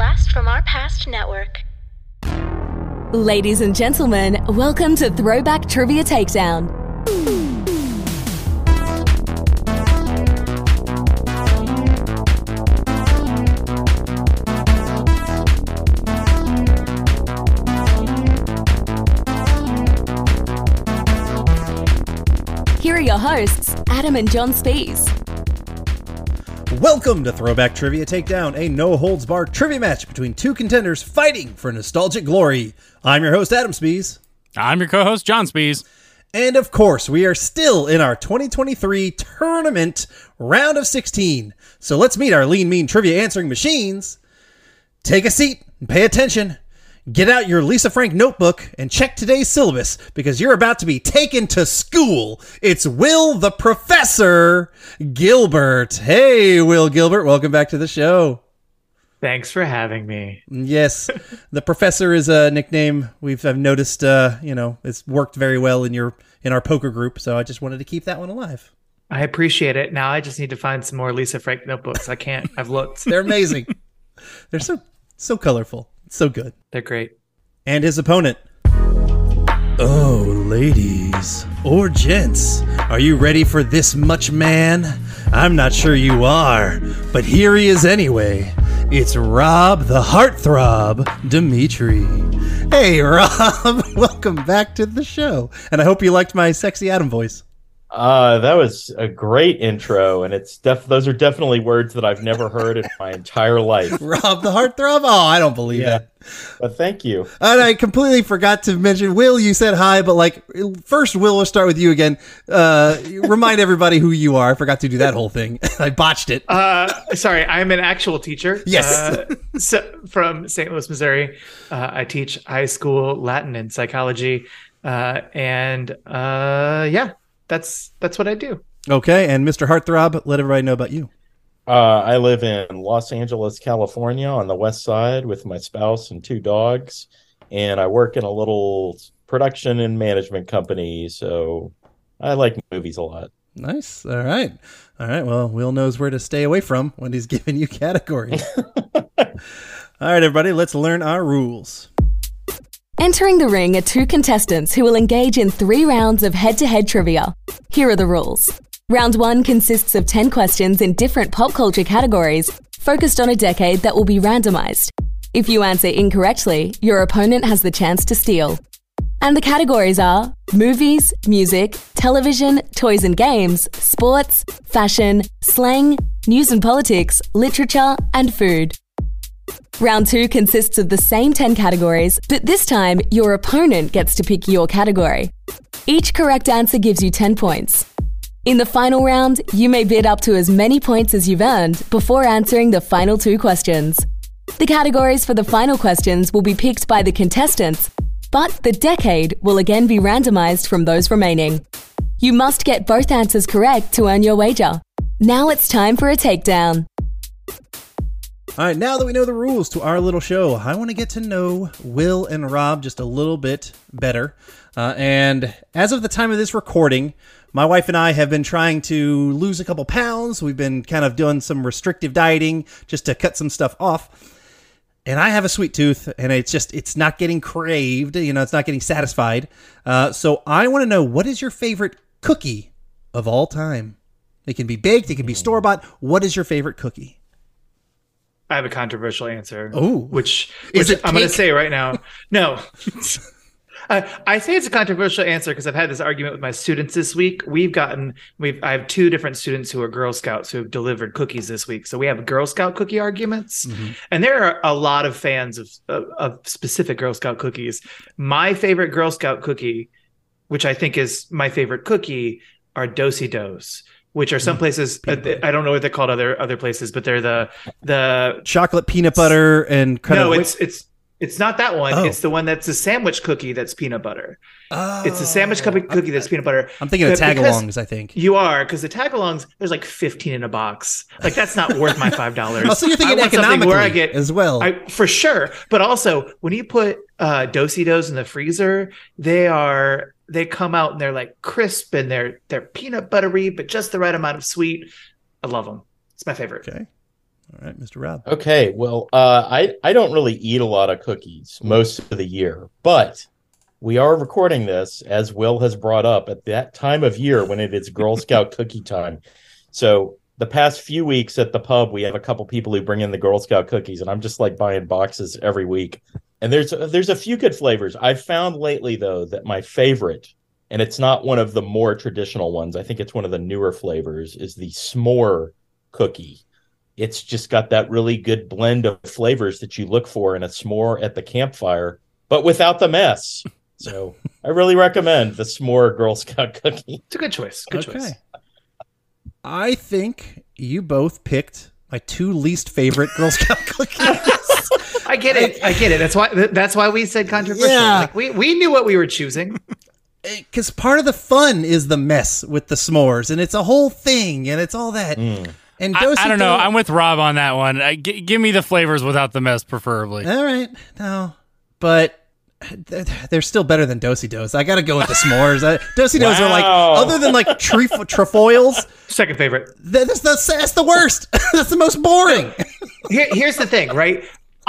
Blast from Our Past Network. Ladies and gentlemen, welcome to Throwback Trivia Takedown. Here are your hosts, Adam and John Spees. Welcome to Throwback Trivia Takedown, a no holds barred trivia match between two contenders fighting for nostalgic glory. I'm your host, Adam Spees. I'm your co-host John Spees. And of course, we are still in our 2023 tournament round of 16. So let's meet our lean, mean trivia answering machines. Take a seat and pay attention. Get out your Lisa Frank notebook and check today's syllabus because you're about to be taken to school. It's Will the Professor Gilbert. Hey, Will Gilbert, welcome back to the show. Thanks for having me. Yes, the professor is a nickname we've I've noticed. Uh, you know, it's worked very well in your in our poker group. So I just wanted to keep that one alive. I appreciate it. Now I just need to find some more Lisa Frank notebooks. I can't. I've looked. They're amazing. They're so so colorful. So good. They're great. And his opponent. Oh, ladies or gents, are you ready for this much man? I'm not sure you are, but here he is anyway. It's Rob the Heartthrob Dimitri. Hey, Rob, welcome back to the show. And I hope you liked my sexy Adam voice. Uh, that was a great intro, and it's def- those are definitely words that I've never heard in my entire life. Rob the Heartthrob? Oh, I don't believe Yeah. that. But thank you. And I completely forgot to mention Will. You said hi, but like first, Will, we'll start with you again. Uh, remind everybody who you are. I forgot to do that whole thing. I botched it. Uh, sorry, I'm an actual teacher. Yes. Uh, so, from St. Louis, Missouri. Uh, I teach high school Latin and psychology. Uh, and uh, yeah, that's that's what I do. Okay, and Mr. Heartthrob, let everybody know about you. Uh, I live in Los Angeles, California, on the west side with my spouse and two dogs, and I work in a little production and management company. So I like movies a lot. Nice. All right. All right. Well, Will knows where to stay away from when he's giving you categories. All right, everybody, let's learn our rules. Entering the ring are two contestants who will engage in three rounds of head to head trivia. Here are the rules. Round one consists of 10 questions in different pop culture categories, focused on a decade that will be randomized. If you answer incorrectly, your opponent has the chance to steal. And the categories are movies, music, television, toys and games, sports, fashion, slang, news and politics, literature, and food. Round two consists of the same 10 categories, but this time your opponent gets to pick your category. Each correct answer gives you 10 points. In the final round, you may bid up to as many points as you've earned before answering the final two questions. The categories for the final questions will be picked by the contestants, but the decade will again be randomized from those remaining. You must get both answers correct to earn your wager. Now it's time for a takedown. All right, now that we know the rules to our little show, I want to get to know Will and Rob just a little bit better. Uh, and as of the time of this recording, my wife and I have been trying to lose a couple pounds. We've been kind of doing some restrictive dieting just to cut some stuff off. And I have a sweet tooth, and it's just it's not getting craved. You know, it's not getting satisfied. Uh, so I want to know what is your favorite cookie of all time? It can be baked, it can be store bought. What is your favorite cookie? I have a controversial answer. Oh. which, Is which it I'm going to say right now. No. I, I say it's a controversial answer because I've had this argument with my students this week. We've gotten we've I have two different students who are Girl Scouts who have delivered cookies this week. So we have Girl Scout cookie arguments, Mm-hmm. and there are a lot of fans of, of of specific Girl Scout cookies. My favorite Girl Scout cookie, which I think is my favorite cookie, are Dosey Dos, which are some places uh, I don't know what they're called other other places, but they're the the chocolate peanut butter and kind no, of it's it's it's not that one. Oh. It's the one that's a sandwich cookie that's peanut butter. oh, It's a sandwich cookie, cookie that's peanut butter. I'm thinking But because tagalongs. I think. You are because the tagalongs there's like 15 in a box. Like that's not worth my five dollars. Oh, so you're thinking I economically where I get as well. I for sure. But also when you put uh Dosey Dos in the freezer, they are they come out and they're like crisp and they're they're peanut buttery, but just the right amount of sweet. I love them. It's my favorite. okay. All right, Mr. Rob. Okay, well, uh, I I don't really eat a lot of cookies most of the year, but we are recording this as Will has brought up at that time of year when it is Girl Scout cookie time. So the past few weeks at the pub, we have a couple people who bring in the Girl Scout cookies, and I'm just like buying boxes every week. And there's there's a few good flavors. I've found lately though that my favorite, and it's not one of the more traditional ones. I think it's one of the newer flavors. Is the s'more cookie. It's just got that really good blend of flavors that you look for in a s'more at the campfire, but without the mess. So I really recommend the s'more Girl Scout cookie. It's a good choice. Good choice. I think you both picked my two least favorite Girl Scout cookies. I get it. I get it. That's why. That's why we said controversial. Yeah. Like we we knew what we were choosing. Because part of the fun is the mess with the s'mores, and it's a whole thing, and it's all that. Mm. And I, I don't know. I'm with Rob on that one. I, g- give me the flavors without the mess, preferably. All right, no, but they're still better than Dosey Dos. I got to go with the s'mores. I, Dosey Dos are like, other than like tref- trefoils, Second favorite. that's, that's, that's the worst. that's the most boring. Here, here's the thing, right?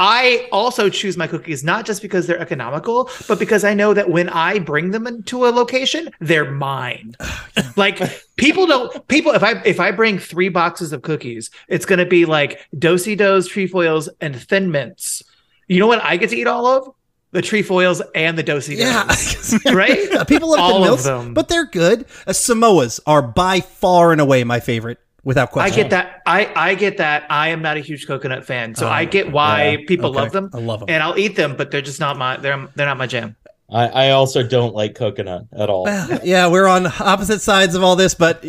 I also choose my cookies not just because they're economical, but because I know that when I bring them into a location, they're mine. like people don't people if I if I bring three boxes of cookies, it's gonna be like dosey dos, trefoils, and thin mints. You know what I get to eat all of? The trefoils and the dosey dos. yeah, Right? People love All the of milks, them. but they're good. Uh, Samoas are by far and away my favorite, without question. I get that. I I get that. I am not a huge coconut fan, so Oh, I get why yeah. people Okay. love them. I love them, and I'll eat them, but they're just not my. They're they're not my jam. I, I also don't like coconut at all. Well, yeah, we're on opposite sides of all this, but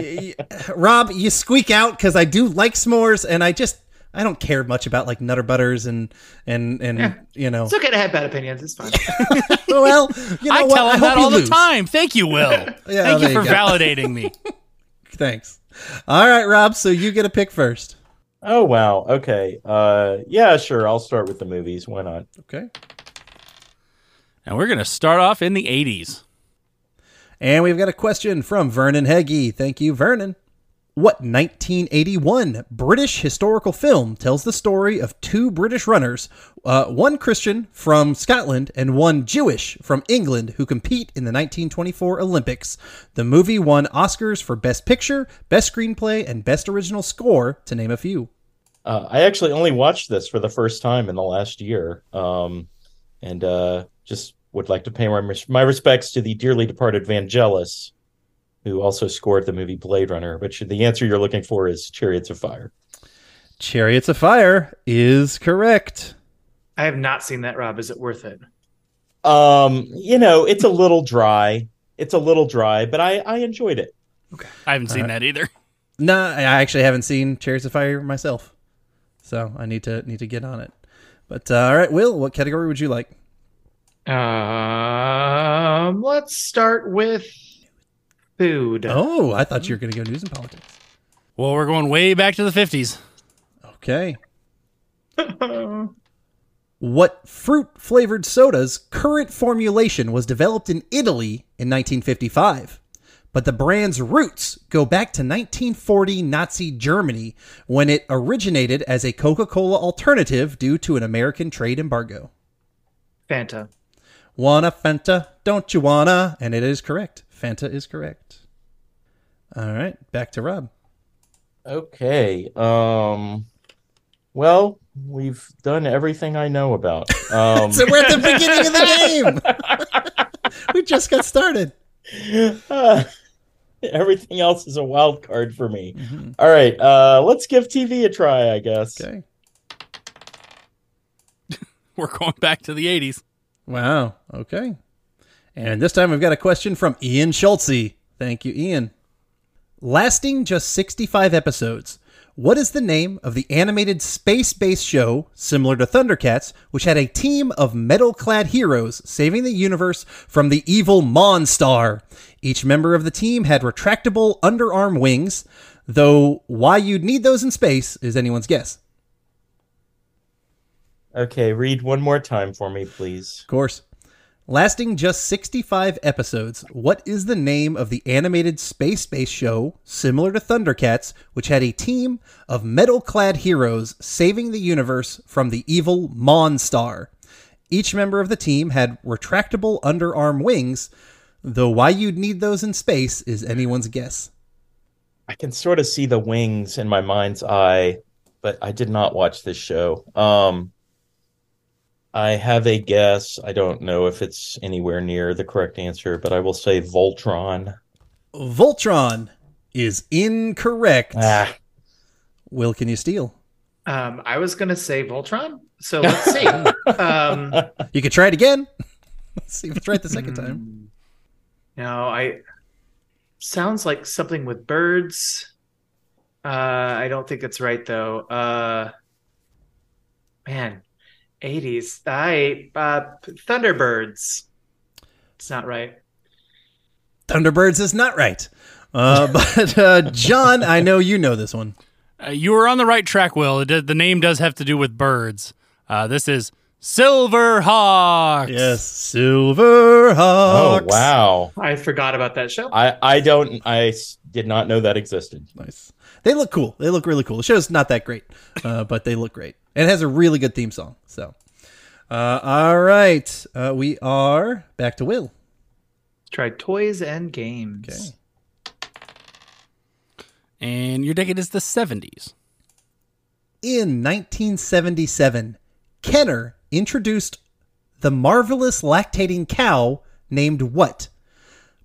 Rob, you squeak out because I do like s'mores, and I just I don't care much about like Nutter Butters and and and Yeah. you know. It's okay to have bad opinions. It's fine. well, you know I what? tell I him that all lose. the time. Thank you, Will. Thank there you you for go. validating me. Thanks. All right, Rob. So you get a pick first. Oh wow. Okay. Uh yeah, sure. I'll start with the movies. Why not? Okay. And we're going to start off in the 80s. And we've got a question from Vernon Heggie. Thank you, Vernon. What 1981 British historical film tells the story of two British runners, uh, one Christian from Scotland and one Jewish from England, who compete in the 1924 Olympics? The movie won Oscars for Best Picture, Best Screenplay, and Best Original Score, to name a few. Uh, I actually only watched this for the first time in the last year, um, and uh, just would like to pay my, my respects to the dearly departed Vangelis, who also scored the movie Blade Runner. But the answer you're looking for is Chariots of Fire. Chariots of Fire is correct. I have not seen that. Rob, is it worth it? Um, you know, it's a little dry. It's a little dry, but I I enjoyed it. Okay. I haven't seen that either. No, I actually haven't seen Chariots of Fire myself, so I need to need to get on it. But uh, all right, Will, what category would you like? Um, let's start with food. Oh, I thought you were going to go news and politics. Well, we're going way back to the 50s. Okay. what fruit flavored soda's current formulation was developed in Italy in 1955? But the brand's roots go back to 1940 Nazi Germany when it originated as a Coca Cola alternative due to an American trade embargo. Fanta. Wanna Fanta? Don't you wanna? And it is correct. Fanta is correct. All right, back to Rob. Okay. Um. Well, we've done everything I know about. Um, So we're at the beginning of the game. we just got started. uh, everything else is a wild card for me. All right. Uh, let's give TV a try. I guess. Okay. We're going back to the 80s. Wow. Okay. And this time we've got a question from Ian Schultze. Thank you, Ian. Lasting just 65 episodes, what is the name of the animated space based show, similar to Thundercats, which had a team of metal clad heroes saving the universe from the evil Monstar? Each member of the team had retractable underarm wings, though why you'd need those in space is anyone's guess. Okay. Read one more time for me, please. Of course. Lasting just 65 episodes, what is the name of the animated space based show similar to Thundercats, which had a team of metal clad heroes saving the universe from the evil Monstar? Each member of the team had retractable underarm wings, though why you'd need those in space is anyone's guess. I can sort of see the wings in my mind's eye, but I did not watch this show. Um, I have a guess. I don't know if it's anywhere near the correct answer, but I will say Voltron. Voltron is incorrect. Ah, Will, can you steal? Um, I was gonna say Voltron. So let's see. um, You could try it again. Let's see if it's right the second time. no, I sounds like something with birds. Uh, I don't think it's right though. Uh, man, eighties. I uh, Thunderbirds. It's not right. Thunderbirds is not right. Uh, but uh, John, I know you know this one. Uh, you were on the right track, Will. It did, the name does have to do with birds. Uh, this is Silverhawks. Yes, Silverhawks. oh wow! I forgot about that show. I I don't I did not know that existed. Nice. They look cool. They look really cool. The show's not that great, uh, but they look great. And it has a really good theme song. So, uh, all right, uh, we are back to Will. Try toys and games. Okay. And your decade is the 70s. In 1977, Kenner introduced the marvelous lactating cow named what?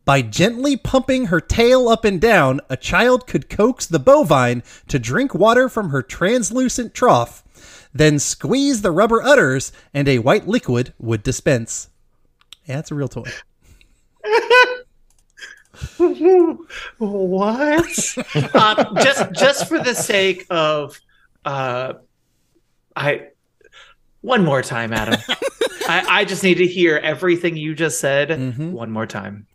By gently pumping her tail up and down, a child could coax the bovine to drink water from her translucent trough, then squeeze the rubber udders, and a white liquid would dispense. Yeah, it's a real toy. what? uh, just just for the sake of uh I one more time, Adam. I, I just need to hear everything you just said mm-hmm. one more time.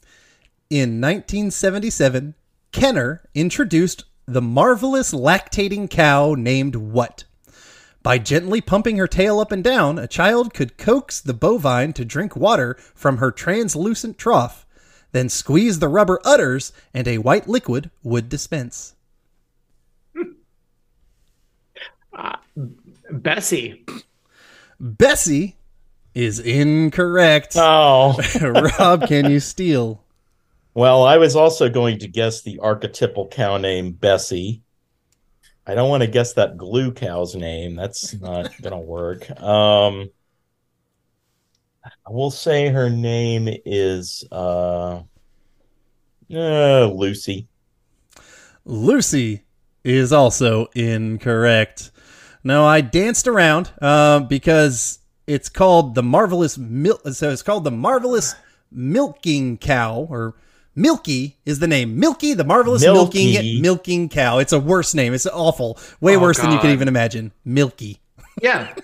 In 1977, Kenner introduced the marvelous lactating cow named what? By gently pumping her tail up and down, a child could coax the bovine to drink water from her translucent trough, then squeeze the rubber udders, and a white liquid would dispense. Uh, Bessie. Bessie is incorrect. Oh Rob, can you steal? Well, I was also going to guess the archetypal cow name Bessie. I don't want to guess that glue cow's name. That's not gonna work. Um, I will say her name is uh, uh Lucy. Lucy is also incorrect. No, I danced around uh, because it's called the marvelous mil- so it's called the marvelous milking cow or Milky is the name. Milky, the marvelous Milky. milking milking cow. It's a worse name. It's awful. Way Oh, worse than you can even imagine. Milky. Yeah.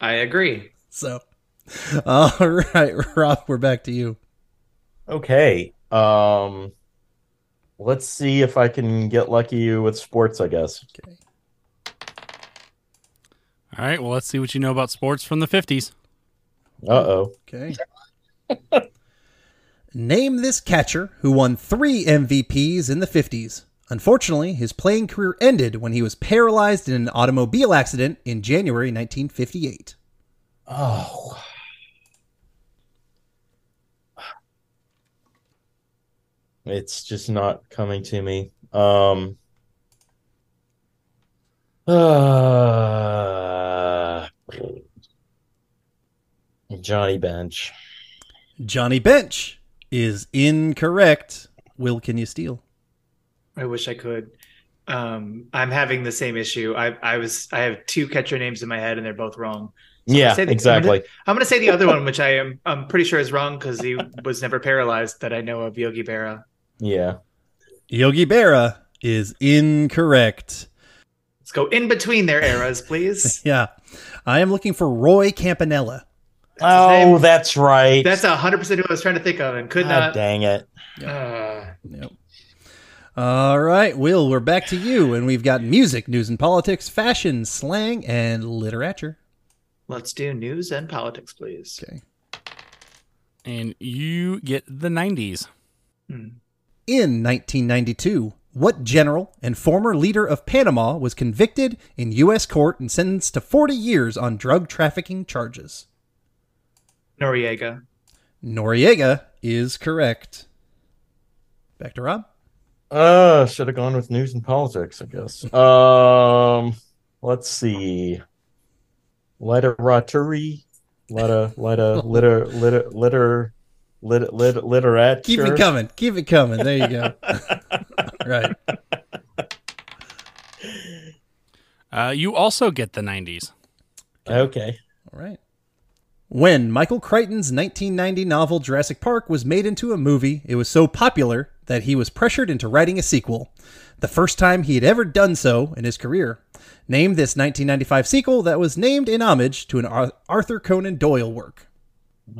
I agree. So, all right, Rob, we're back to you. Okay. Um, let's see if I can get lucky with sports. I guess. Okay. All right, well, let's see what you know about sports from the 50s. Uh oh. Okay. Name this catcher who won three MVPs in the 50s. Unfortunately, his playing career ended when he was paralyzed in an automobile accident in January 1958. Oh. It's just not coming to me. Um uh, Johnny Bench. Johnny Bench is incorrect. Will, can you steal? I wish I could. Um, I'm having the same issue. I I was I have two catcher names in my head and they're both wrong. So I'm yeah, the- exactly. I'm gonna say the other one, which I am I'm pretty sure is wrong because he was never paralyzed that I know of Yogi Berra. Yeah. Yogi Berra is incorrect. Let's go in between their eras, please. Yeah. I am looking for Roy Campanella. Oh, that's right. That's hundred percent who I was trying to think of and could God not. dang it. Uh, Yep. All right, Will, we're back to you, and we've got music, news and politics, fashion, slang, and literature. let's do news and politics, please. Okay. And you get the 90s. In 1992, what general and former leader of Panama was convicted in U.S. court and sentenced to 40 years on drug trafficking charges? Noriega. Noriega is correct. Back to Rob. Uh, should have gone with news and politics, I guess. Um, let's see. Literaturi, litter, litter, litter, litter, litter, litter, litter, literature. Keep it coming. Keep it coming. There you go. right. Uh, you also get the 90s. Okay. All right. When Michael Crichton's 1990 novel Jurassic Park was made into a movie, it was so popular that he was pressured into writing a sequel. The first time he had ever done so in his career. Name this 1995 sequel that was named in homage to an Arthur Conan Doyle work.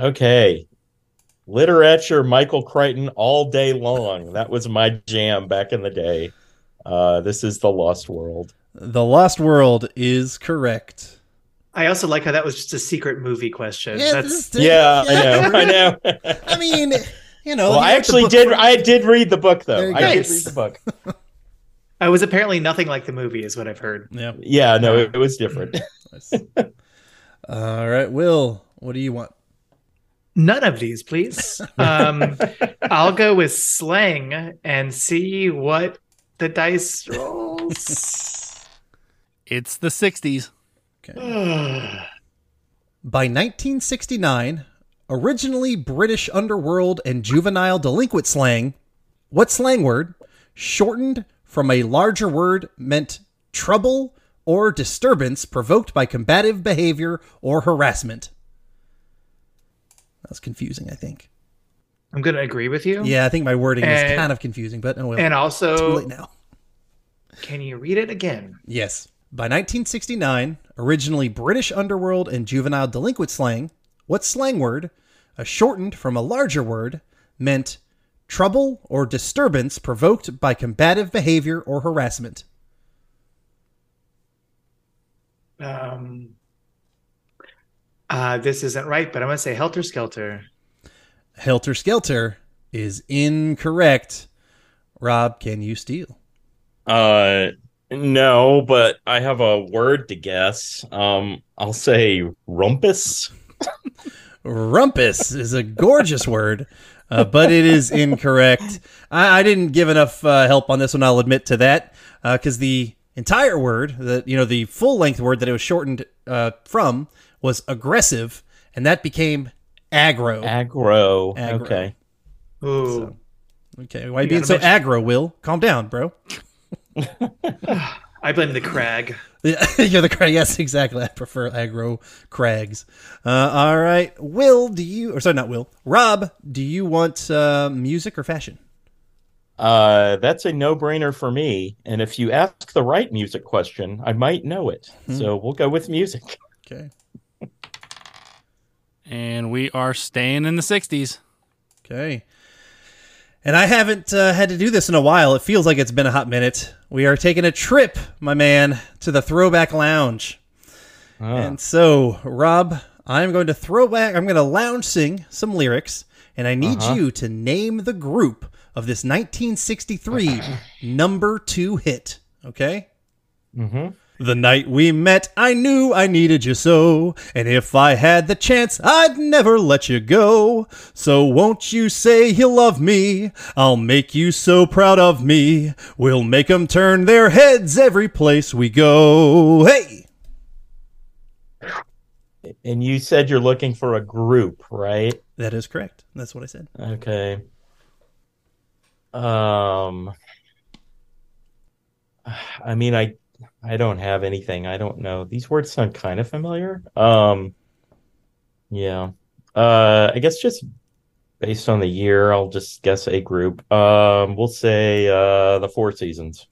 Okay. Literature, Michael Crichton, all day long. That was my jam back in the day. Uh, this is The Lost World. The Lost World is correct. I also like how that was just a secret movie question. That's Yeah, I know. I know. I mean, you know. well, I actually did. for- I did read the book, though. I did read the book. I was apparently nothing like the movie, is what I've heard. Yeah. Yeah, no, it, it was different. Nice. All right, Will. What do you want? None of these, please. Um, I'll go with slang and see what the dice rolls. It's the 60s. By 1969, originally British underworld and juvenile delinquent slang, what slang word, shortened from a larger word, meant trouble or disturbance provoked by combative behavior or harassment? That's confusing, I think. I'm going to agree with you. Yeah, I think my wording is kind of confusing, but oh well. And Too also, late now. can you read it again? Yes. By 1969, originally British underworld and juvenile delinquent slang, what slang word, a shortened from a larger word, meant trouble or disturbance provoked by combative behavior or harassment? Um, uh, this isn't right, but I'm going to say helter skelter. Helter Skelter is incorrect. Rob, can you steal? Uh, no, but I have a word to guess. Um, I'll say rumpus. Rumpus is a gorgeous word, uh, but it is incorrect. I, I didn't give enough uh, help on this one. I'll admit to that, because the entire word, the you know the full length word that it was shortened uh, from, was aggressive, and that became aggro. Aggro. Aggro. Okay. Ooh. okay, why are you You being gotta so aggro? Will calm down, bro. I blame the crag. You're the crag. Yes, exactly. I prefer aggro crags. Uh, all right, Will, do you? Or sorry, not Will. Rob, do you want uh, music or fashion? Uh, that's a no-brainer for me. And if you ask the right music question, I might know it. So we'll go with music. Okay. And we are staying in the 60s. Okay. And I haven't uh, had to do this in a while. It feels like it's been a hot minute. We are taking a trip, my man, to the Throwback Lounge. Ah. And so, Rob, I'm going to throw back, I'm going to lounge sing some lyrics, and I need Uh-huh. you to name the group of this 1963 number two hit. Okay? Mhm. The night we met, I knew I needed you so. And if I had the chance, I'd never let you go. So won't you say you'll love me? I'll make you so proud of me. We'll make 'em turn their heads every place we go. Hey! And you said you're looking for a group, right? That is correct. That's what I said. Okay. Um I mean I I don't have anything. I don't know. These words sound kind of familiar. Um yeah. Uh I guess just based on the year, I'll just guess a group. Um we'll say uh the Four Seasons.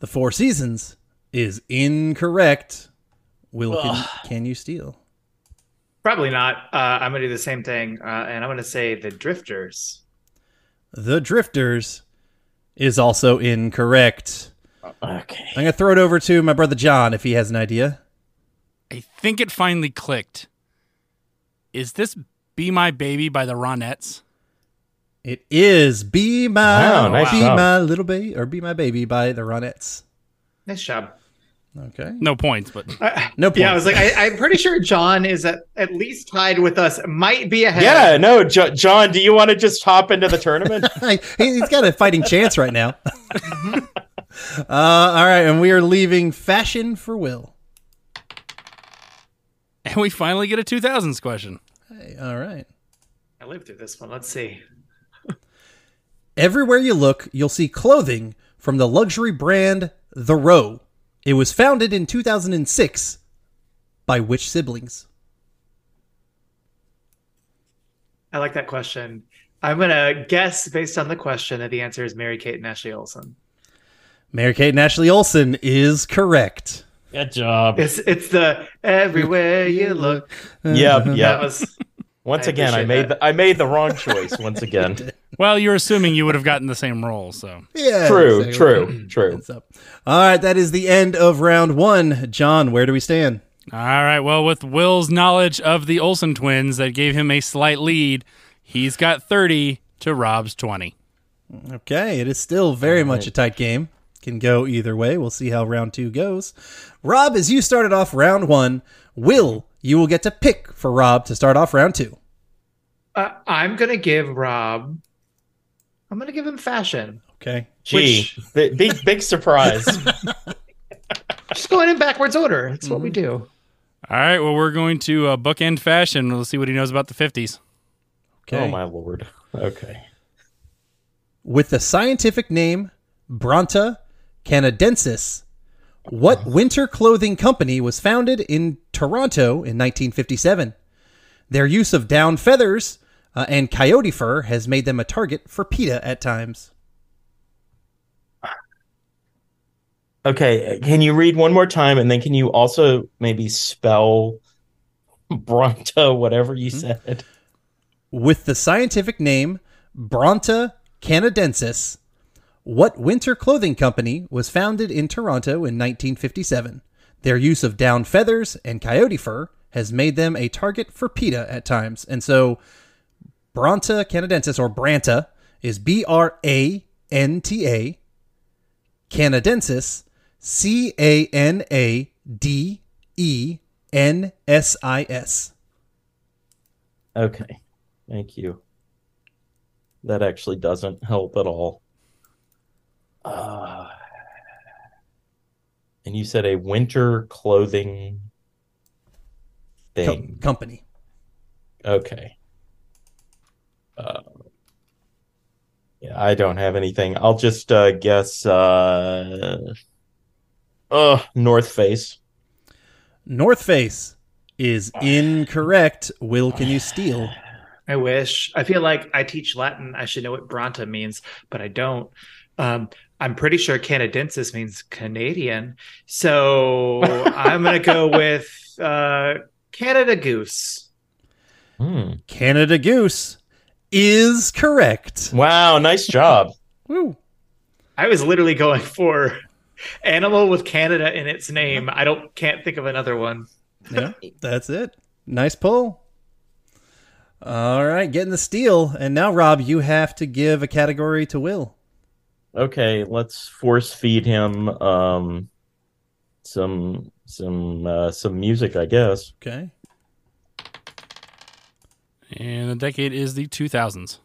The Four Seasons is incorrect. Will, can, can you steal? Probably not. Uh, I'm going to do the same thing, uh, and I'm going to say the Drifters. The Drifters is also incorrect. Okay. I'm going to throw it over to my brother John if he has an idea. I think it finally clicked. Is this Be My Baby by the Ronettes? It is "Be My Wow, nice Be job. My Little Baby" or "Be My Baby" by the Ronettes. Nice job. Okay, No points, but no Yeah, I was like, I, I'm pretty sure John is at, at least tied with us. Might be ahead. Yeah, no, jo- John, do you want to just hop into the tournament? He's got a fighting chance right now. Mm-hmm. Uh, all right, and we are leaving fashion for Will. and we finally get a 2000s question. Hey, all right. I lived through this one. Let's see. Everywhere you look, you'll see clothing from the luxury brand The Row. It was founded in 2006 by which siblings? I like that question. I'm gonna guess based on the question that the answer is Mary Kate and Ashley Olsen. Mary Kate and Ashley Olsen is correct. Good job. It's it's the everywhere you look. Yep, That yep. was Once I again, I appreciate made the, I made the wrong choice once again. Well, you're assuming you would have gotten the same role, so. Yeah. true, exactly. true, true. What's up? All right, that is the end of round one. John, where do we stand? All right. Well, with Will's knowledge of the Olsen twins that gave him a slight lead, he's got 30 to Rob's 20. Okay, it is still very much a tight game. Can go either way. We'll see how round two goes. Rob, as you started off round one, Will, you will get to pick for Rob to start off round two. uh, I'm gonna give Rob. I'm gonna give him fashion. Okay. Gee, bi- big big surprise. Just going in backwards order. That's what we do. All right. Well, we're going to uh, bookend fashion. We'll see what he knows about the 50s. Okay. Oh my lord. Okay. With the scientific name Bronta canadensis, what winter clothing company was founded in Toronto in 1957? Their use of down feathers uh, and coyote fur has made them a target for PETA at times. Okay, can you read one more time and then can you also maybe spell Bronto whatever you said? With the scientific name Bronta canadensis, what winter clothing company was founded in Toronto in 1957? Their use of down feathers and coyote fur has made them a target for PETA at times. And so Branta canadensis or Branta is B R A N T A. Canadensis, C A N A D E N S I S. Okay. Thank you. That actually doesn't help at all. And you said a winter clothing Co- thing. company. Okay. Uh, yeah, I don't have anything. I'll just uh, guess. Uh, uh, North Face. North Face is incorrect. Will, can you steal? I wish. I feel like I teach Latin. I should know what Bronta means, but I don't. Um, I'm pretty sure Canadensis means Canadian. So I'm going to go with uh, Canada Goose. Hmm. Canada Goose is correct. Wow, nice job. Woo. I was literally going for animal with Canada in its name. I don't can't think of another one. Yeah, that's it. Nice pull. All right, getting the steal. And now, Rob, you have to give a category to Will. Okay, let's force feed him um some some uh, some music, I guess. Okay. And the decade is the 2000s.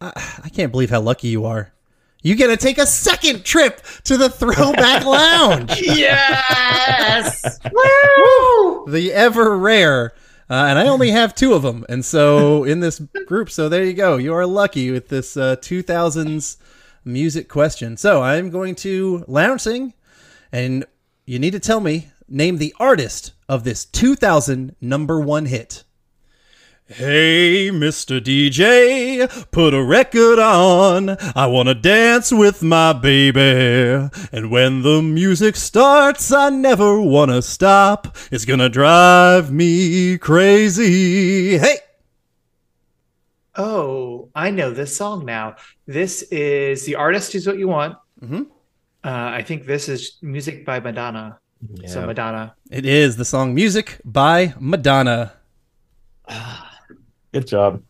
I, I can't believe how lucky you are. You get to take a second trip to the Throwback Lounge. Yes! Woo! the ever rare. Uh, and I only have two of them. And so in this group, so there you go. You are lucky with this uh, 2000s music question. So I'm going to lounge sing, and you need to tell me, name the artist of this 2000 number one hit. Hey, Mr. DJ, put a record on. I want to dance with my baby. And when the music starts, I never want to stop. It's going to drive me crazy. Hey! Oh, I know this song now. This is the artist is what you want. Mhm. Uh, I think this is music by Madonna. So Madonna. It is the song Music by Madonna. Good job.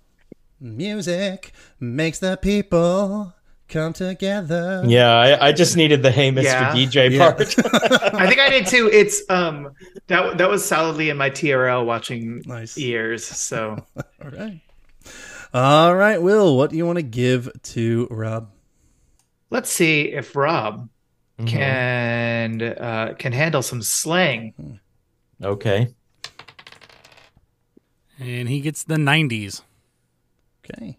Music makes the people come together. Yeah, I, I just needed the Hey Mr. Yeah. DJ Yeah. part. I think I did too. It's um that that was solidly in my TRL watching Nice. years. So All right. All right, Will, what do you want to give to Rob? let's see if Rob Mhm. can uh, can handle some slang. Okay. And he gets the 90s. Okay.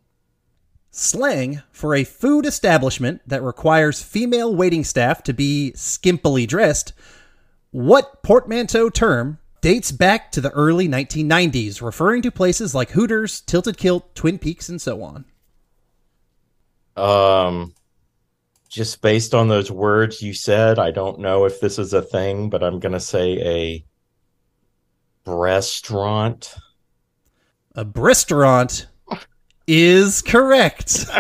Slang for a food establishment that requires female waiting staff to be skimpily dressed. What portmanteau term dates back to the early 1990s, referring to places like Hooters, Tilted Kilt, Twin Peaks, and so on? Um, just based on those words you said, I don't know if this is a thing, but I'm gonna say breastaurant. A restaurant is correct.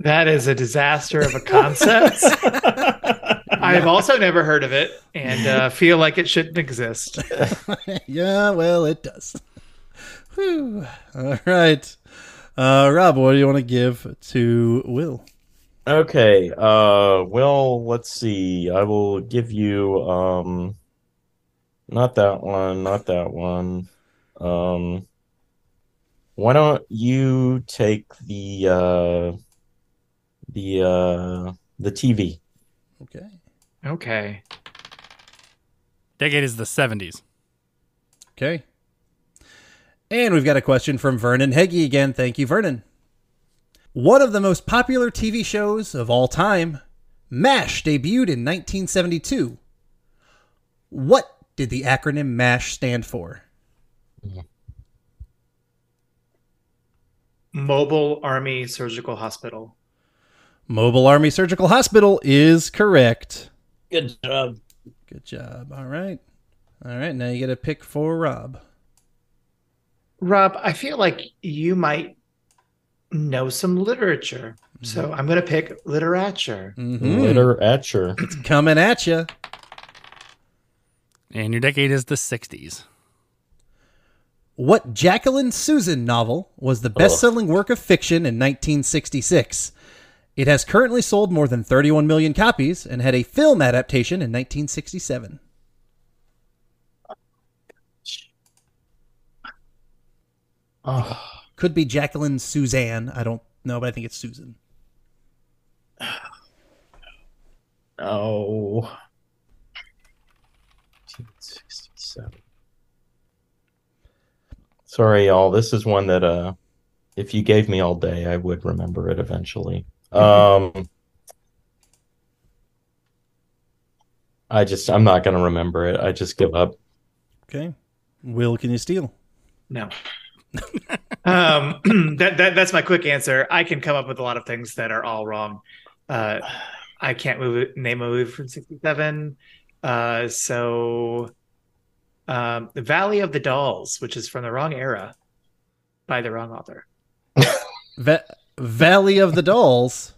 That is a disaster of a concept. I've also never heard of it and uh, feel like it shouldn't exist. yeah, well, it does. Whew. All right. Uh, Rob, what do you want to give to Will? Okay. Uh, well, let's see. I will give you um, not that one, not that one. Um, why don't you take the uh, the uh, the TV? Okay. Okay. Decade is the 70s. Okay. And we've got a question from Vernon Heggie again. Thank you, Vernon. One of the most popular TV shows of all time, MASH, debuted in 1972. What did the acronym MASH stand for? Mobile Army Surgical Hospital. Mobile Army Surgical Hospital is correct. Good job. Good job. All right. All right. Now you get a pick for Rob. Rob, I feel like you might know some literature. So I'm going to pick literature. Mhm. Literature. It's coming at you. And your decade is the 60s. What Jacqueline Susann novel was the best selling work of fiction in 1966? It has currently sold more than 31 million copies and had a film adaptation in 1967. Oh, Could be Jacqueline Suzanne. I don't know, but I think it's Susan. no. 1967. Sorry, y'all. This is one that uh if you gave me all day, I would remember it eventually. Um I just I'm not gonna remember it. I just give up. Okay. Will, can you steal? No. um, that, that that's my quick answer. I can come up with a lot of things that are all wrong. Uh, I can't move, name a movie from '67. Uh, so, um, the Valley of the Dolls, which is from the wrong era, by the wrong author. Va- Valley of the Dolls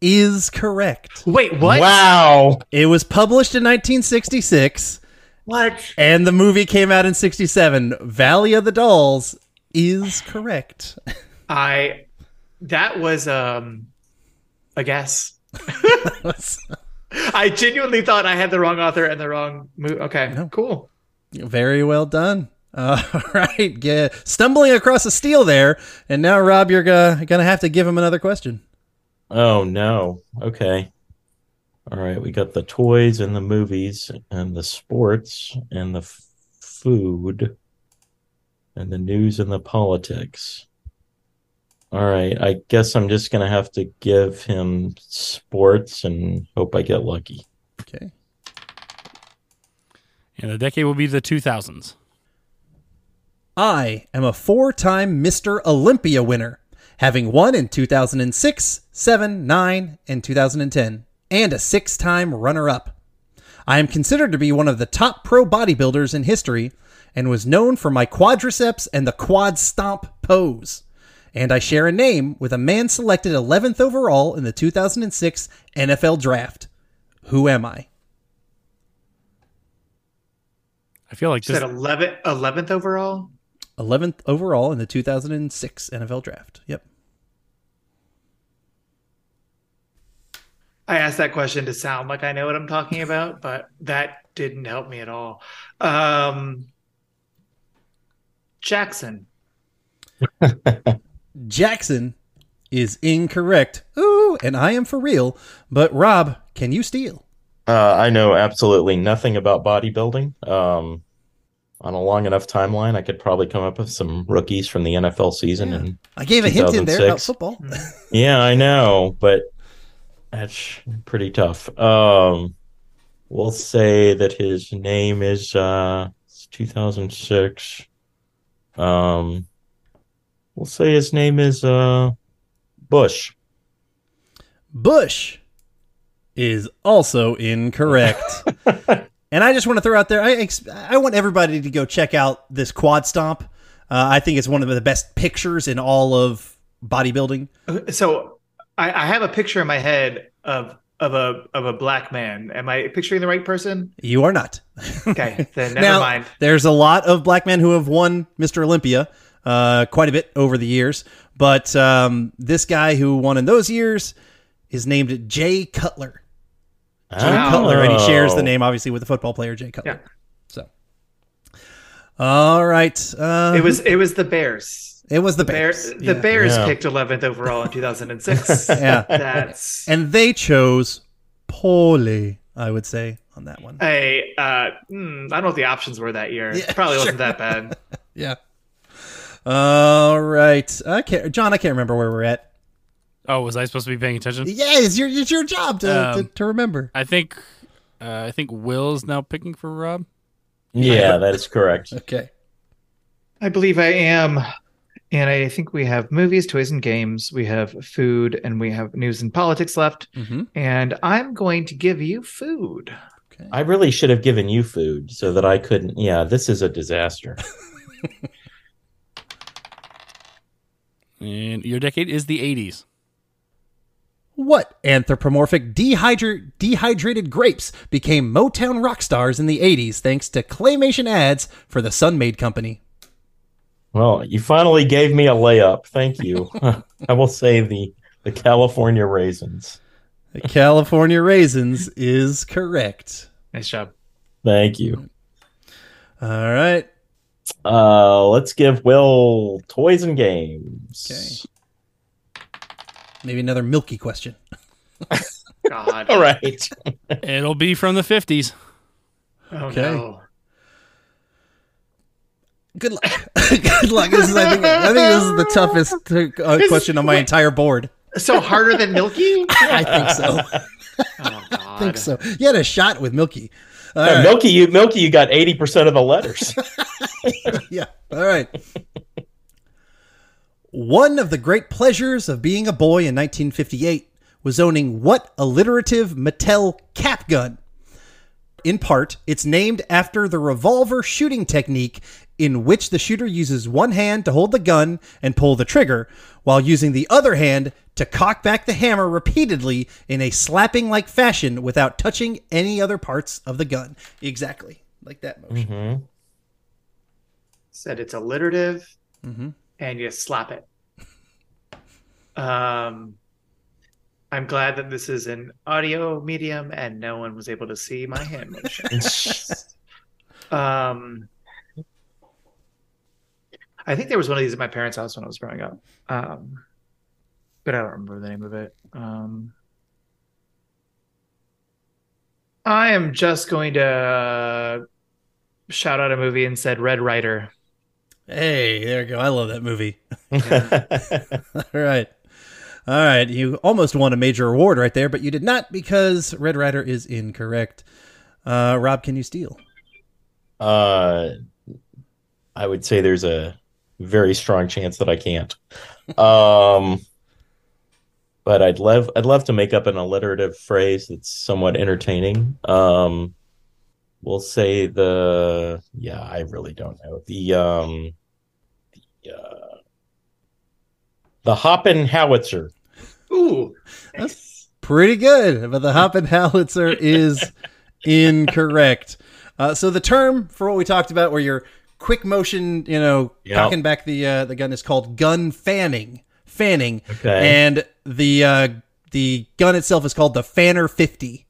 is correct. Wait, what? Wow. It was published in 1966 What? and the movie came out in 67. Valley of the Dolls is correct. I that was um a guess. I genuinely thought I had the wrong author and the wrong movie. Okay, No. cool. Very well done. Uh, All right, yeah. stumbling across a steal there, and now Rob, you're gonna, gonna have to give him another question. Oh no. Okay. All right, we got the toys and the movies and the sports and the f- food and the news and the politics. All right, I guess I'm just gonna have to give him sports and hope I get lucky. Okay. And the decade will be the 2000s. I am a four-time Mr. Olympia winner, having won in 2006, 7, 9, and 2010, and a six-time runner-up. I am considered to be one of the top pro bodybuilders in history and was known for my quadriceps and the quad stomp pose. And I share a name with a man selected 11th overall in the 2006 NFL draft. Who am I? I feel like You this. said 11th, 11th overall. 11th overall in the 2006 NFL Draft. Yep. I asked that question to sound like I know what I'm talking about, but that didn't help me at all. Um, Jackson. Jackson is incorrect. Ooh, and I am for real. But Rob, can you steal? Uh, I know absolutely nothing about bodybuilding. Um, on a long enough timeline, I could probably come up with some rookies from the NFL season. And I gave a hint in there about football. yeah, I know, but that's pretty tough. Um, we'll say that his name is uh, 2006. Um, we'll say his name is uh, Bush. Bush is also incorrect. and I just want to throw out there, I I want everybody to go check out this quad stomp. Uh, I think it's one of the best pictures in all of bodybuilding. So I, I have a picture in my head of of a of a black man. Am I picturing the right person? You are not. Okay, then never now, mind. there's a lot of black men who have won Mr. Olympia uh, quite a bit over the years. But um, this guy who won in those years is named Jay Cutler. Jay Oh. Cutler, and he shares the name obviously with the football player Jay Cutler. Yeah. So, all right, uh, It was it was the Bears. it was the Bear, Bears. the Yeah. Bears Yeah. picked 11th overall in 2006. Yeah. That's and they chose poorly. I would say on that one. a uh, hmm, I don't know what the options were that year. Yeah, Probably wasn't that bad. Yeah. All right, I can't, John. I can't remember where we're at. Oh, was I supposed to be paying attention? Yeah, it's your it's your job to to, Um, to remember. I think uh, I think Will's now picking for Rob. Yeah, that is correct. Okay. I believe I am. And I think we have movies, toys, and games. We have food, and we have news and politics left. Mm-hmm. And I'm going to give you food. Okay. I really should have given you food so that I couldn't. Yeah, this is a disaster. And your decade is the 80s. What anthropomorphic dehydra- dehydrated grapes became Motown rock stars in the 80s thanks to claymation ads for the Sun-Maid Company? Well, you finally gave me a layup. Thank you. I will say the the California raisins. The California Raisins is correct. Nice job. Thank you. All right. Uh, let's give Will toys and games. Maybe another milky question. God. All right. It'll be from the 50s. Oh, Okay. no. Good luck. Good luck. This is, I, think, I think this is the toughest uh, is- question on my wait. entire board. So harder than Milky? I think so. Oh, God. I think so. You had a shot with Milky. All Uh, right. Milky, you Milky, you got eighty percent of the letters. Yeah. All right. One of the great pleasures of being a boy in 1958 was owning what alliterative Mattel cap gun? In part, it's named after the revolver shooting technique in which the shooter uses one hand to hold the gun and pull the trigger, while using the other hand to cock back the hammer repeatedly in a slapping like fashion without touching any other parts of the gun. Exactly. Like that motion. Mhm. Said it's alliterative Mhm. And you slap it. Um, I'm glad that this is an audio medium and no one was able to see my hand motion. um, I think there was one of these at my parents' house when I was growing up, um, but I don't remember the name of it. Um, I am just going to shout out a movie and said Red Ryder. Hey, there you go. I love that movie. All right. All right. You almost won a major award right there, but you did not because Red Ryder is incorrect. Uh, Rob, can you steal? uh, I would say there's a very strong chance that I can't. Um, but I'd love I'd love to make up an alliterative phrase that's somewhat entertaining. Um, we'll say the yeah, I really don't know the um the uh, the Hoppin howitzer. Ooh, That's Pretty good, but the Hoppin' Howitzer is incorrect. Uh, so the term for what we talked about, where you're quick motion, you know, Yep. cocking back the uh, the gun is called gun fanning. Fanning. Okay. And the uh, the gun itself is called the Fanner 50.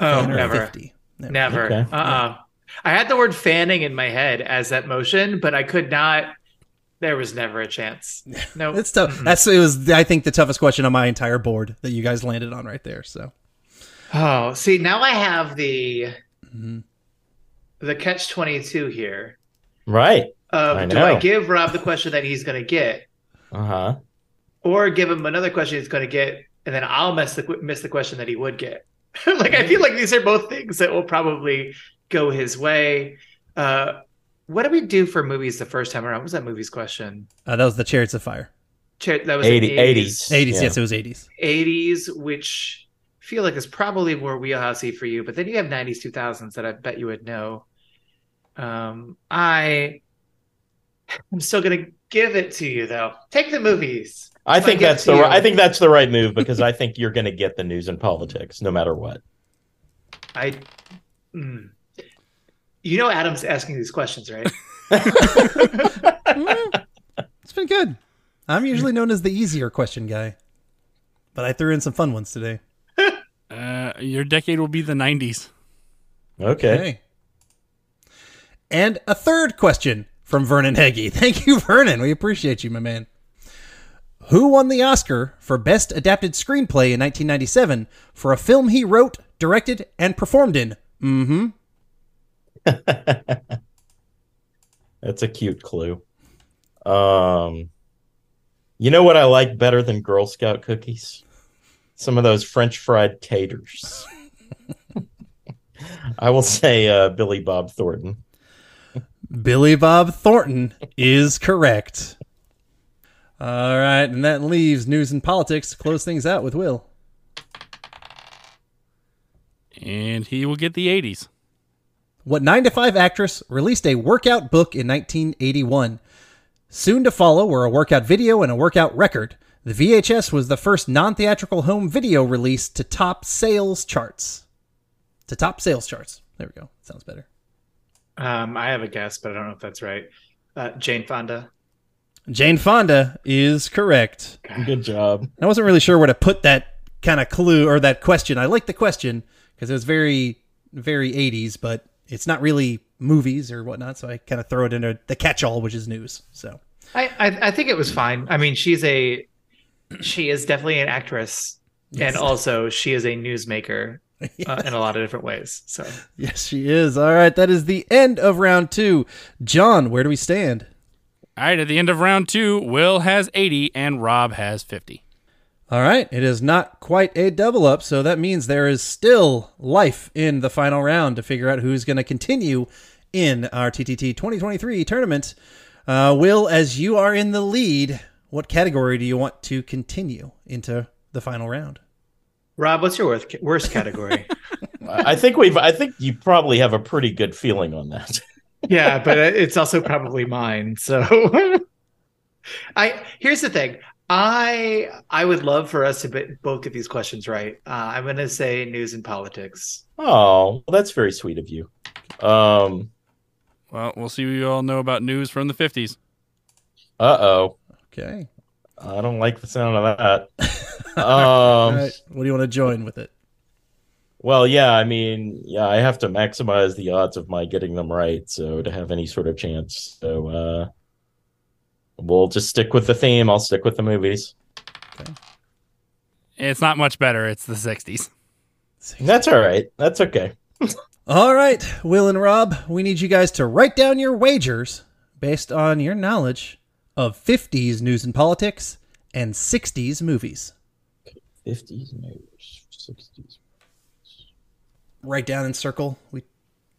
Oh, Fanner never. 50. Never. Never. Okay. Uh-uh. I had the word fanning in my head as that motion, but I could not. There was never a chance. No. It's tough. That's it was I think the toughest question on my entire board that you guys landed on right there. So Oh, see, now I have the Mm-hmm. the catch twenty two here. Right. Of I do I give Rob the question that he's going to get, Uh huh. or give him another question he's going to get, and then I'll miss the miss the question that he would get? like I feel like these are both things that will probably go his way. Uh, what did we do for movies the first time around? What was that movie's question? uh, that was the Chariots of Fire. Cha- That was 80, 80s. 80s. 80s, Yeah. yes, it was 80s. 80s, which I feel like is probably more wheelhousey for you, but then you have 90s, 2000s that I bet you would know. Um, I, I'm still gonna give it to you though. Take the movies. I If think give that's the you- I think that's the right move because I think you're going to get the news and politics no matter what. I. mm. You know, Adam's asking these questions, right? It's been good. I'm usually known as the easier question guy, but I threw in some fun ones today. Uh, your decade will be the 90s. Okay. Okay. And a third question from Vernon Heggie. Thank you, Vernon. We appreciate you, my man. Who won the Oscar for Best Adapted Screenplay in 1997 for a film he wrote, directed, and performed in? Mm-hmm. That's a cute clue. Um, you know what I like better than Girl Scout cookies? Some of those French fried taters. I will say uh, Billy Bob Thornton. Billy Bob Thornton is correct. All right, and that leaves news and politics to close things out with Will. And he will get the 80s. What 9 to 5 actress released a workout book in 1981? Soon to follow were a workout video and a workout record. The VHS was the first non theatrical home video release to top sales charts. To top sales charts. There we go. Sounds better. Um, I have a guess, but I don't know if that's right. Uh, Jane Fonda. Jane Fonda is correct. Good job. I wasn't really sure where to put that kind of clue or that question. I like the question because it was very, very 80s, but it's not really movies or whatnot. So I kind of throw it into the catch all, which is news. So I, I I think it was fine. I mean, she's a she is definitely an actress, Yes. and also she is a newsmaker uh, in a lot of different ways. So yes, she is. All right. That is the end of round two. John, where do we stand? All right, at the end of round two, Will has 80 and Rob has 50. All right. It is not quite a double up. So that means there is still life in the final round to figure out who's going to continue in our TTT 2023 tournament. Uh, Will, as you are in the lead, what category do you want to continue into the final round? Rob, what's your worst worst category? I I think we've. I think you probably have a pretty good feeling on that. yeah, but it's also probably mine. So I here's the thing. I I would love for us to be, both get these questions right. Uh, I'm going to say news and politics. Oh, well, that's very sweet of you. Um. Well, we'll see what you all know about news from the 50s. Uh oh. Okay. I don't like the sound of that. Um. right. What do you want to join with it? Well, yeah. I mean, yeah. I have to maximize the odds of my getting them right, so to have any sort of chance. So, uh, we'll just stick with the theme. I'll stick with the movies. It's not much better. It's the 60s. That's all right. That's okay. All right, Will and Rob, we need you guys to write down your wagers based on your knowledge of 50s news and politics and 60s movies. Fifties, movies, sixties. Write down in circle. We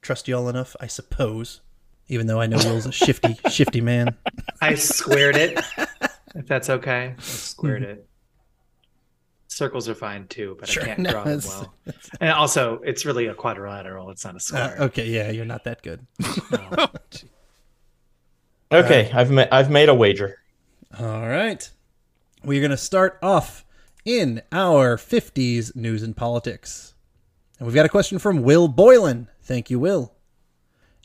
trust y'all enough, I suppose. Even though I know Will's a shifty, shifty man. I squared it. if that's okay, I squared it. Circles are fine too, but Sure. I can't No, draw them it's- well. And also, it's really a quadrilateral. It's not a Uh, square. okay, yeah, you're not that good. No. Okay, I've ma- I've made a wager. All right. We're going to start off in our 50s news and politics. And we've got a question from Will Boylan. Thank you, Will.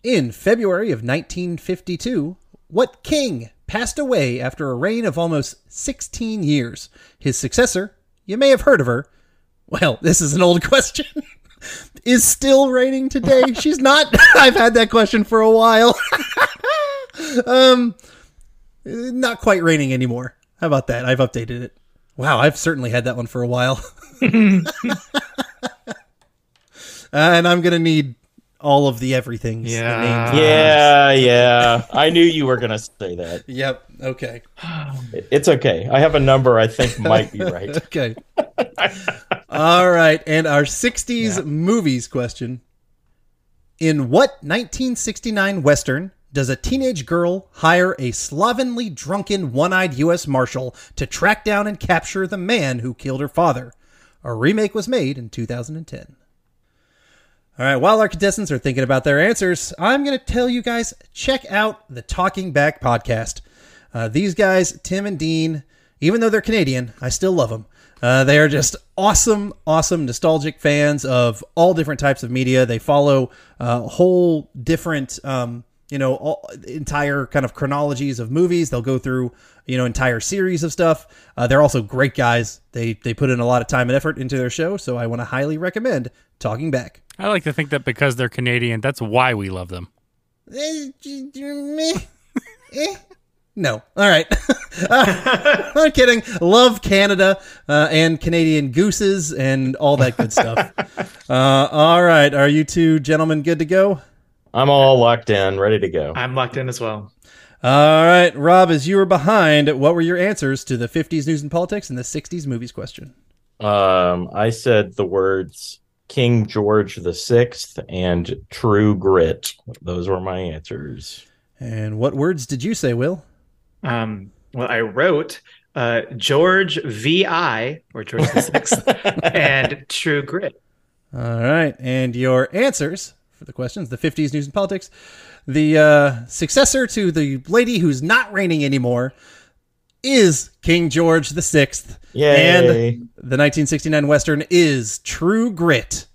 In February of 1952, what king passed away after a reign of almost 16 years? His successor, you may have heard of her. Well, this is an old question. is still reigning today. She's not. I've had that question for a while. um, not quite reigning anymore. How about that? I've updated it. Wow, I've certainly had that one for a while. and I'm gonna need all of the everythings. the Yeah. names. Yeah, yeah. I knew you were going to say that. Yep. Okay. It's okay. I have a number I think might be right. Okay. all right. And our 60s movies question. In what 1969 Western does a teenage girl hire a slovenly, drunken, one eyed U.S. Marshal to track down and capture the man who killed her father? A remake was made in 2010. All right, while our contestants are thinking about their answers, I'm going to tell you guys check out the Talking Back podcast. Uh, these guys, Tim and Dean, even though they're Canadian, I still love them. Uh, they are just awesome, awesome, nostalgic fans of all different types of media. They follow uh, whole different, um, you know, all, entire kind of chronologies of movies. They'll go through, you know, entire series of stuff. Uh, they're also great guys. They they put in a lot of time and effort into their show, so I want to highly recommend Talking Back. I like to think that because they're Canadian, that's why we love them. No. All right. I'm kidding. Love Canada uh, and Canadian gooses and all that good stuff. uh, all right. Are you two gentlemen good to go? I'm all locked in, ready to go. I'm locked in as well. All right. Rob, as you were behind, what were your answers to the 50s news and politics and the 60s movies question? Um, I said the words King George the Sixth and True Grit. Those were my answers. And what words did you say, Will? Um, well, I wrote uh, George V.I. or George the Sixth and True Grit. All right. And your answers for the questions the 50s news and politics. The uh, successor to the lady who's not reigning anymore is King George the Sixth. And the 1969 Western is True Grit.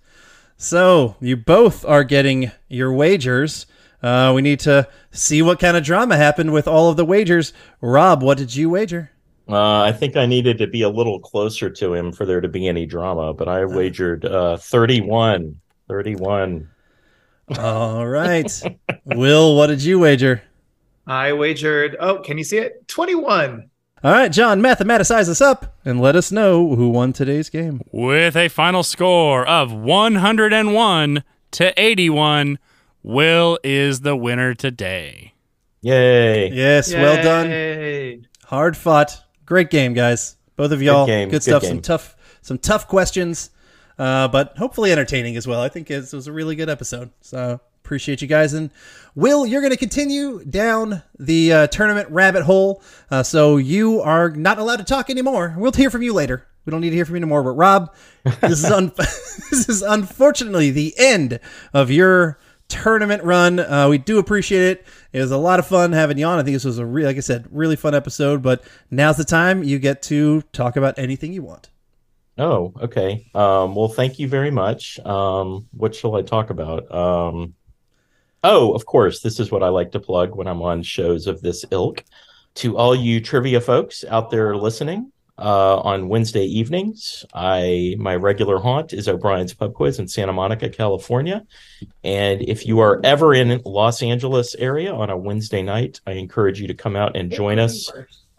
So you both are getting your wagers. Uh, we need to see what kind of drama happened with all of the wagers. Rob, what did you wager? Uh, I think I needed to be a little closer to him for there to be any drama, but I wagered uh, 31. 31. All right. Will, what did you wager? I wagered. Oh, can you see it? Twenty-one. All right, John, mathematicize us up and let us know who won today's game. With a final score of 101 to 81, Will is the winner today. Yay. Yes, well done. Hard fought. Great game, guys. Both of y'all. game, good stuff. game. Some tough, some tough questions, uh, but hopefully entertaining as well. I think it was a really good episode. So appreciate you guys. And Will, you're going to continue down the uh, tournament rabbit hole. Uh, so you are not allowed to talk anymore. We'll hear from you later. We don't need to hear from you anymore. But Rob, this is un- this is unfortunately the end of your tournament run. Uh, we do appreciate it. It was a lot of fun having you on. I think this was a re- like I said, really fun episode. But now's the time you get to talk about anything you want. Oh, okay. Um, well, thank you very much. Um, what shall I talk about? Um, oh, of course, this is what I like to plug when I'm on shows of this ilk. To all you trivia folks out there listening, uh, on Wednesday evenings, I my regular haunt is O'Brien's Pub Quiz in Santa Monica, California. And if you are ever in Los Angeles area on a Wednesday night, I encourage you to come out and join us.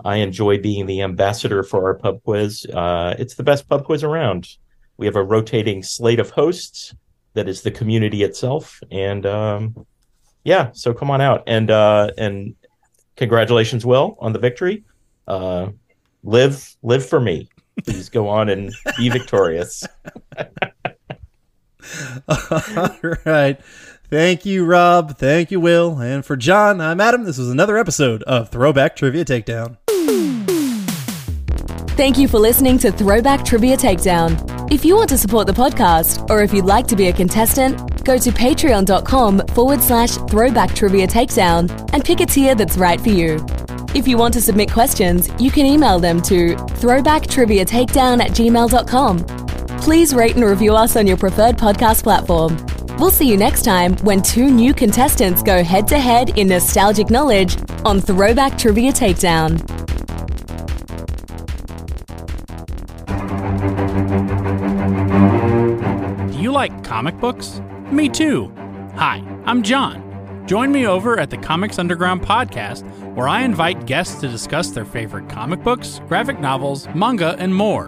I enjoy being the ambassador for our pub quiz. Uh, it's the best pub quiz around. We have a rotating slate of hosts that is the community itself, and um, yeah, so come on out and uh, and congratulations, Will, on the victory. Uh, live, live for me. Please go on and be victorious. All right. Thank you, Rob. Thank you, Will. And for John, I'm Adam. This was another episode of Throwback Trivia Takedown. Thank you for listening to Throwback Trivia Takedown. If you want to support the podcast, or if you'd like to be a contestant, go to patreon.com forward slash throwback trivia takedown and pick a tier that's right for you. If you want to submit questions, you can email them to throwbacktriviatakedown at gmail.com. Please rate and review us on your preferred podcast platform. We'll see you next time when two new contestants go head to head in nostalgic knowledge on Throwback Trivia Takedown. Like comic books? Me too. Hi, I'm John. Join me over at the Comics Underground podcast, where I invite guests to discuss their favorite comic books, graphic novels, manga, and more.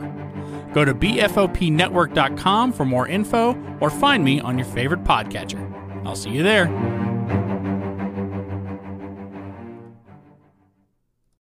Go to bfopnetwork.com for more info or find me on your favorite podcatcher. I'll see you there.